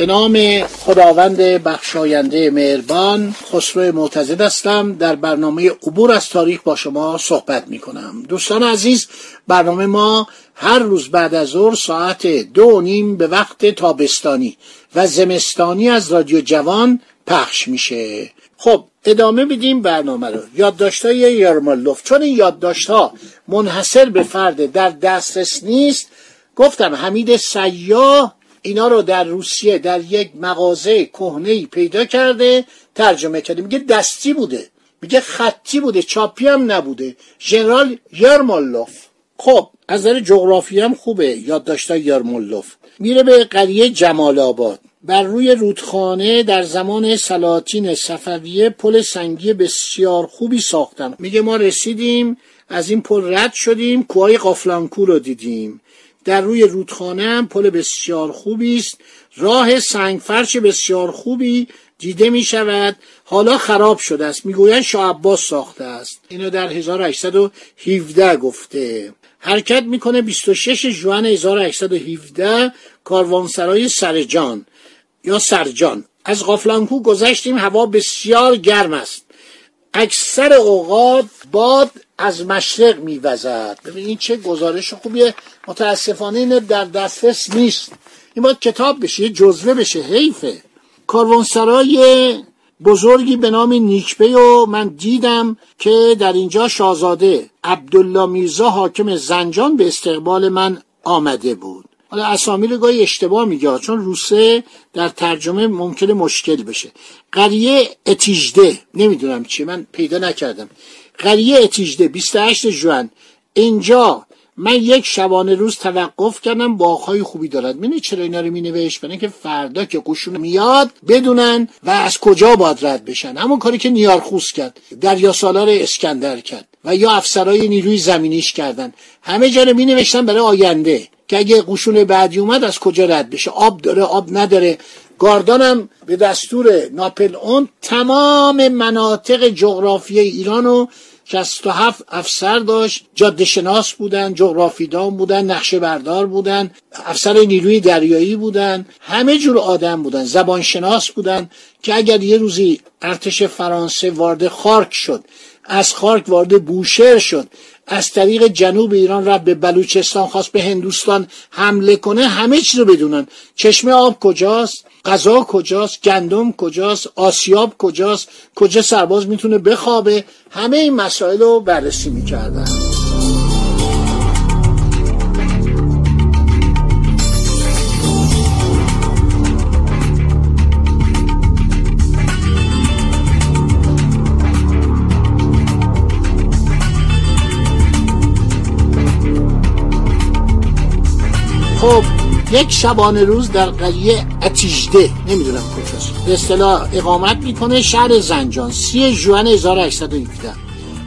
به نام خداوند بخشاینده مهربان خسرو معتزد هستم. در برنامه عبور از تاریخ با شما صحبت می کنم دوستان عزیز برنامه ما هر روز بعد از ظهر ساعت دو نیم به وقت تابستانی و زمستانی از رادیو جوان پخش میشه. خب ادامه بدیم برنامه رو. یادداشت‌های یارمالوف چون این یادداشت‌ها منحصر به فرد در دسترس نیست گفتم حمید سیاه اینا رو در روسیه در یک مغازه کهنه پیدا کرده ترجمه کرده. میگه دستی بوده. میگه خطی بوده. چاپی هم نبوده. ژنرال یارمالوف خب از نظر جغرافی هم خوبه. یادداشت یارمالوف میره به قریه جمال آباد. بر روی رودخانه در زمان سلاطین صفویه پل سنگی بسیار خوبی ساختن. میگه ما رسیدیم از این پل رد شدیم کوهای قافلانکو رو دیدیم. در روی رودخانه هم پل بسیار خوبی است. راه سنگ فرش بسیار خوبی دیده می شود. حالا خراب شده است. می‌گویند شاه عباس ساخته است. اینو در 1817 گفته. حرکت می‌کنه 26 ژوئن 1817 کاروانسرای سرجان یا سرجان. از قافلانکو گذشتیم. هوا بسیار گرم است. اکثر اوقات باد از مشرق میوزد. ببین این چه گزارش خوبیه. متاسفانه این در دسترس نیست. این باید کتاب بشه جزوه بشه حیفه. کاروانسرای بزرگی به نام نیکبه و من دیدم که در اینجا شاهزاده عبدالله میرزا حاکم زنجان به استقبال من آمده بود. حالا اسامی رو گاهی اشتباه میگه چون روسه در ترجمه ممکنه مشکل بشه. قریه اتیجده نمی‌دونم چی من پیدا نکردم. قریه اتیجده 28 جوان. اینجا من یک شبانه روز توقف کردم باغهای خوبی دارد. می‌دونی چرا اینا رو مینوشت؟ برای که فردا که قشون میاد بدونن و از کجا باید رد بشن. همون کاری که نیارخوس کرد دریا سالار اسکندر کرد و یا افسرای نیروی زمینیش کردن. همه جا رو مینوشتن برای آینده که اگه قشون بعدی اومد از کجا رد بشه؟ آب داره آب نداره. گاردانم به دستور ناپل اون تمام مناطق جغرافی ایران رو 67 افسر داشت جاده شناس بودن جغرافیدان بودن نقشه بردار بودن افسر نیروی دریایی بودن همه جور آدم بودن زبان شناس بودن که اگر یه روزی ارتش فرانسه وارد خارک شد از خارک وارد بوشهر شد از طریق جنوب ایران رفت به بلوچستان خواست به هندوستان حمله کنه همه چیز رو بدونن. چشمه آب کجاست؟ غذا کجاست؟ گندم کجاست؟ آسیاب کجاست؟ کجا سرباز می‌تونه بخوابه؟ همه این مسائل رو بررسی می‌کردن. خب یک شبانه روز در قریه اتیجده نمی‌دونم کجاست. به اصطلاح اقامت می‌کنه شهر زنجان سی جوان 1817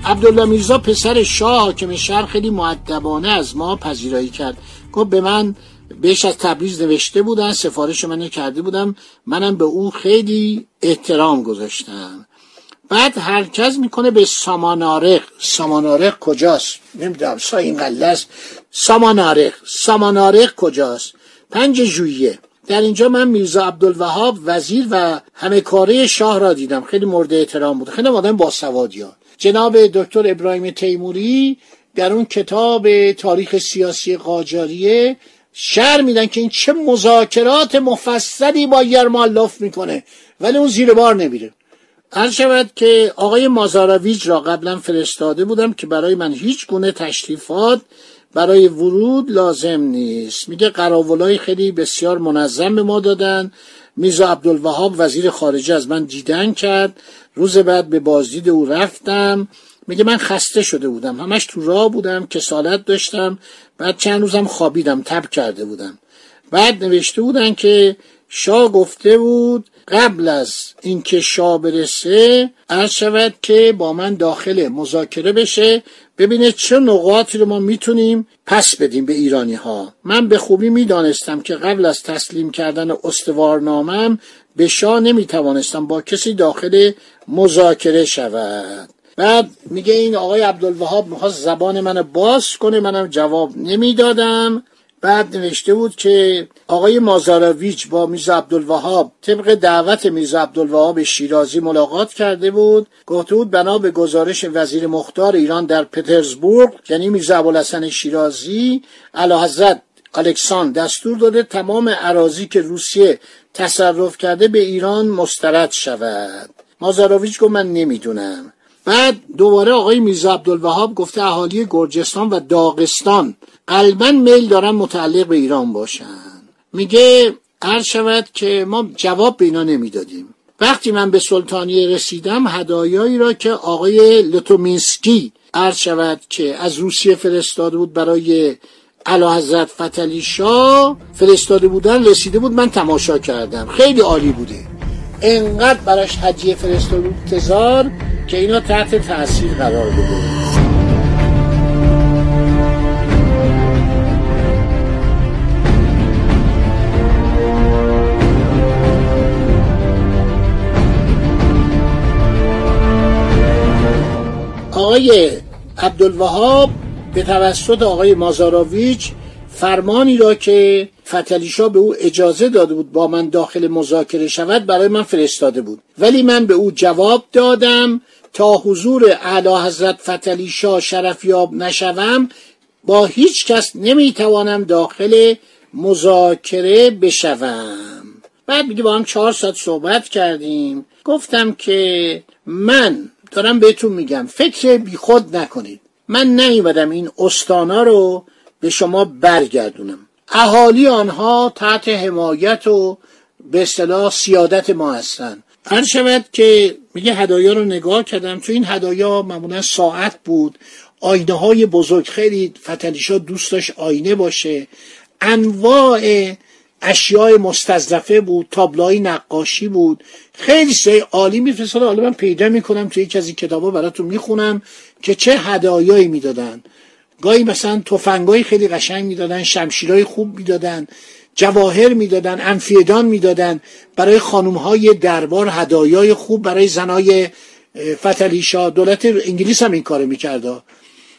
عبدالله میرزا پسر شاه حاکم شهر خیلی معدبانه از ما پذیرایی کرد. گفت به من بهش از تبریز نوشته بودن سفارش منو کرده بودم. منم به او خیلی احترام گذاشتم. بعد هرکس می‌کنه به سامانارق. سامانارق کجاست؟ نمی‌دونم سا این است. سامانارق. سامانارق کجاست؟ پنج ژوئیه. در اینجا من میرزا عبدالوهاب وزیر و همه کاره شاه را دیدم. خیلی مورد احترام بود. خیلی آدم باسوادی ها. جناب دکتر ابراهیم تیموری در اون کتاب تاریخ سیاسی قاجاریه شر میدن که این چه مذاکرات مفصلی با یرمالوف می‌کنه. ولی اون زیر بار نمیره. هر شود که آقای مازاراویج را قبلا فرستاده بودم که برای من هیچ گونه تشریفات برای ورود لازم نیست. میگه قراولای خیلی بسیار منظم به ما دادن. میزا عبدالوهاب وزیر خارجه از من دیدن کرد. روز بعد به بازدید او رفتم. میگه من خسته شده بودم. همش تو راه بودم کسالت داشتم. بعد چند روزم خوابیدم تب کرده بودم. بعد نوشته بودن که شاه گفته بود قبل از اینکه شاه برسه عرض شود که با من داخل مذاکره بشه. ببینه چه نقاطی رو ما می‌تونیم پس بدیم به ایرانی ها من به خوبی می‌دانستم که قبل از تسلیم کردن استوارنامم به شاه نمی‌توانستم با کسی داخل مذاکره شود. بعد میگه این آقای عبدالوهاب می‌خواست زبان من باز کنه منم جواب نمی‌دادم. بعد نوشته بود که آقای مازاراویچ با میرزا عبدالوهاب طبق دعوت میرزا عبدالوهاب شیرازی ملاقات کرده بود. گفته بود بنا به گزارش وزیر مختار ایران در پترزبورگ یعنی میرزا ابوالحسن شیرازی حضرت الکساندر دستور داده تمام عراضی که روسیه تصرف کرده به ایران مسترد شود. مازاراویچ گفت من نمی‌دونم. بعد دوباره آقای میرزا عبدالوهاب گفته اهالی گرجستان و داغستان قلبا میل دارن متعلق به ایران باشن. میگه هر شود که ما جواب به اینا نمی‌دادیم. وقتی من به سلطانیه رسیدم هدایایی را که آقای لتومینسکی عرض شود که از روسیه فرستاده بود برای علا حضرت فتلی شاه فرستاده بودن رسیده بود من تماشا کردم. خیلی عالی بوده. انقدر براش هدیه فرستاده بود تزار که اینا تحت تاثیر قرار بده. آقای عبدالوهاب به توسط آقای مازاراویچ فرمانی را که فتلیشا به او اجازه داده بود با من داخل مذاکره شود برای من فرستاده بود. ولی من به او جواب دادم تا حضور اعلی حضرت فتلیشا شرفیاب نشوم با هیچ کس نمی‌توانم داخل مذاکره بشوم. بعد میگه با هم چهار ساعت صحبت کردیم. گفتم که من دارم بهتون میگم فکر بیخود نکنید. من نیومدم این استانا رو به شما برگردونم. اهالی آنها تحت حمایت و به اصطلاح سیادت ما هستن هر شود که میگه هدایا رو نگاه کردم. تو این هدایا معمولا ساعت بود. آینه های بزرگ. خیلی فتلیشا دوست داشت آینه باشه. انواع اشیاء مستظرفه بود. تابلوهای نقاشی بود. خیلی سه عالی میفرستاد. حالا من پیدا می‌کنم توی یکی از این کتابا براتون می‌خونم که چه هدایایی می‌دادن. گاهی مثلا تفنگای خیلی قشنگ می‌دادن شمشیرای خوب می‌دادن جواهر می‌دادن انفیدان می‌دادن. برای خانم های دربار هدایای خوب برای زنای فتلیشا دولت انگلیس هم این کارو می‌کرده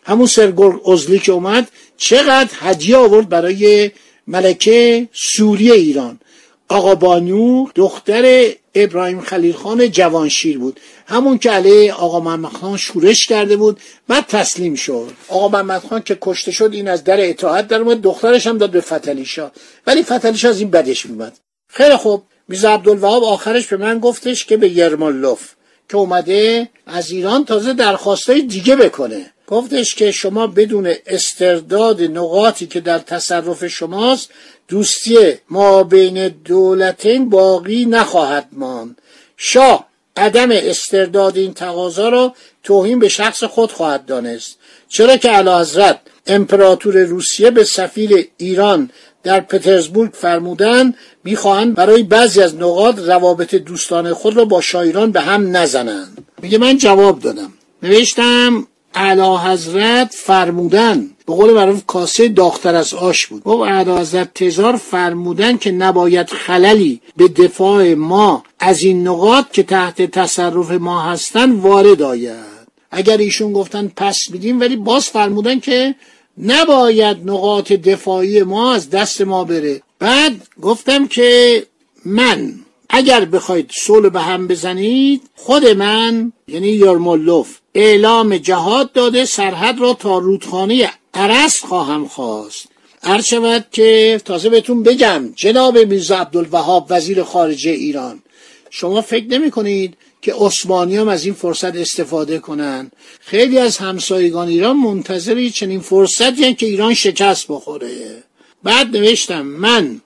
همون سرگرگ ازلی که اومد چقدر هدیه آورد برای ملکه سوری ایران. آقا بانو دختر ابراهیم خلیل خان جوانشیر بود. همون که علیه آقا محمد خان شورش کرده بود بعد تسلیم شد. آقا محمد خان که کشته شد این از در اطاعت در اومد دخترش هم داد به فتلیشا ولی فتلیشا از این بدش میمد خیلی خوب. میز عبدالوهاب آخرش به من گفتش که به یرمالوف که اومده از ایران تازه درخواستای دیگه بکنه. گفتش که شما بدون استرداد نقاطی که در تصرف شماست دوستی ما بین دولتین باقی نخواهد ماند. شاه عدم استرداد این تقاضا را توهین به شخص خود خواهد دانست. چرا که علا حضرت امپراتور روسیه به سفیر ایران در پترزبورگ فرمودند می‌خواهند برای بعضی از نقاط روابط دوستانه خود را با شایران به هم نزنند. میگه من جواب دادم. نوشتم اعلی حضرت فرمودن. به قول معروف کاسه داختر از آش بود. گفت اعلی حضرت تزار فرمودن که نباید خللی به دفاع ما از این نقاط که تحت تصرف ما هستن وارد آید. اگر ایشون گفتن پس بدیم ولی باز فرمودن که نباید نقاط دفاعی ما از دست ما بره. بعد گفتم که من اگر بخواید صلح به هم بزنید خود من یعنی یارمولوف اعلام جهاد داده سرحد را تا رودخانه عرس خواهم خواست. هر شود که تازه بهتون بگم جناب میرزا عبدالوهاب وزیر خارجه ایران شما فکر نمی کنید که عثمانی هم از این فرصت استفاده کنند خیلی از همسایگان ایران منتظری چنین فرصتی که ایران شکست بخوره. بعد نوشتم من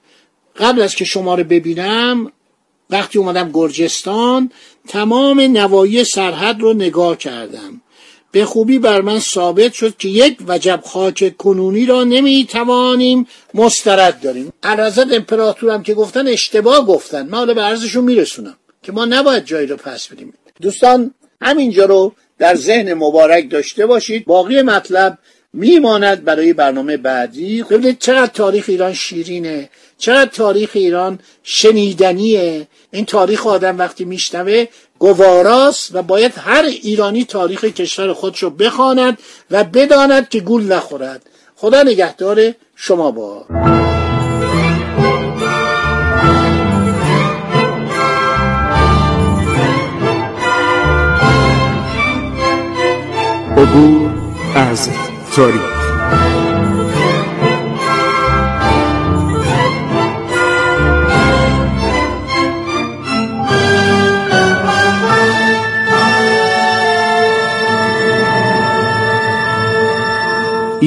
قبل از که شما رو ببینم وقتی اومدم گرجستان تمام نوایی سرحد رو نگاه کردم. به خوبی بر من ثابت شد که یک وجب خاک کنونی را نمی‌توانیم مسترد داریم. حضرت امپراتور هم که گفتن اشتباه گفتن. من حالا به عرضشون میرسونم که ما نباید جایی رو پس بدیم. دوستان همینجا رو در ذهن مبارک داشته باشید. باقی مطلب میماند برای برنامه بعدی. ببینید چقدر تاریخ ایران شیرینه. چقدر تاریخ ایران شنیدنیه؟ این تاریخ آدم وقتی میشنوه گواراست و باید هر ایرانی تاریخ کشور خودش رو بخواند و بداند که گول نخورد. خدا نگهدار شما با. عبور از تاریخ.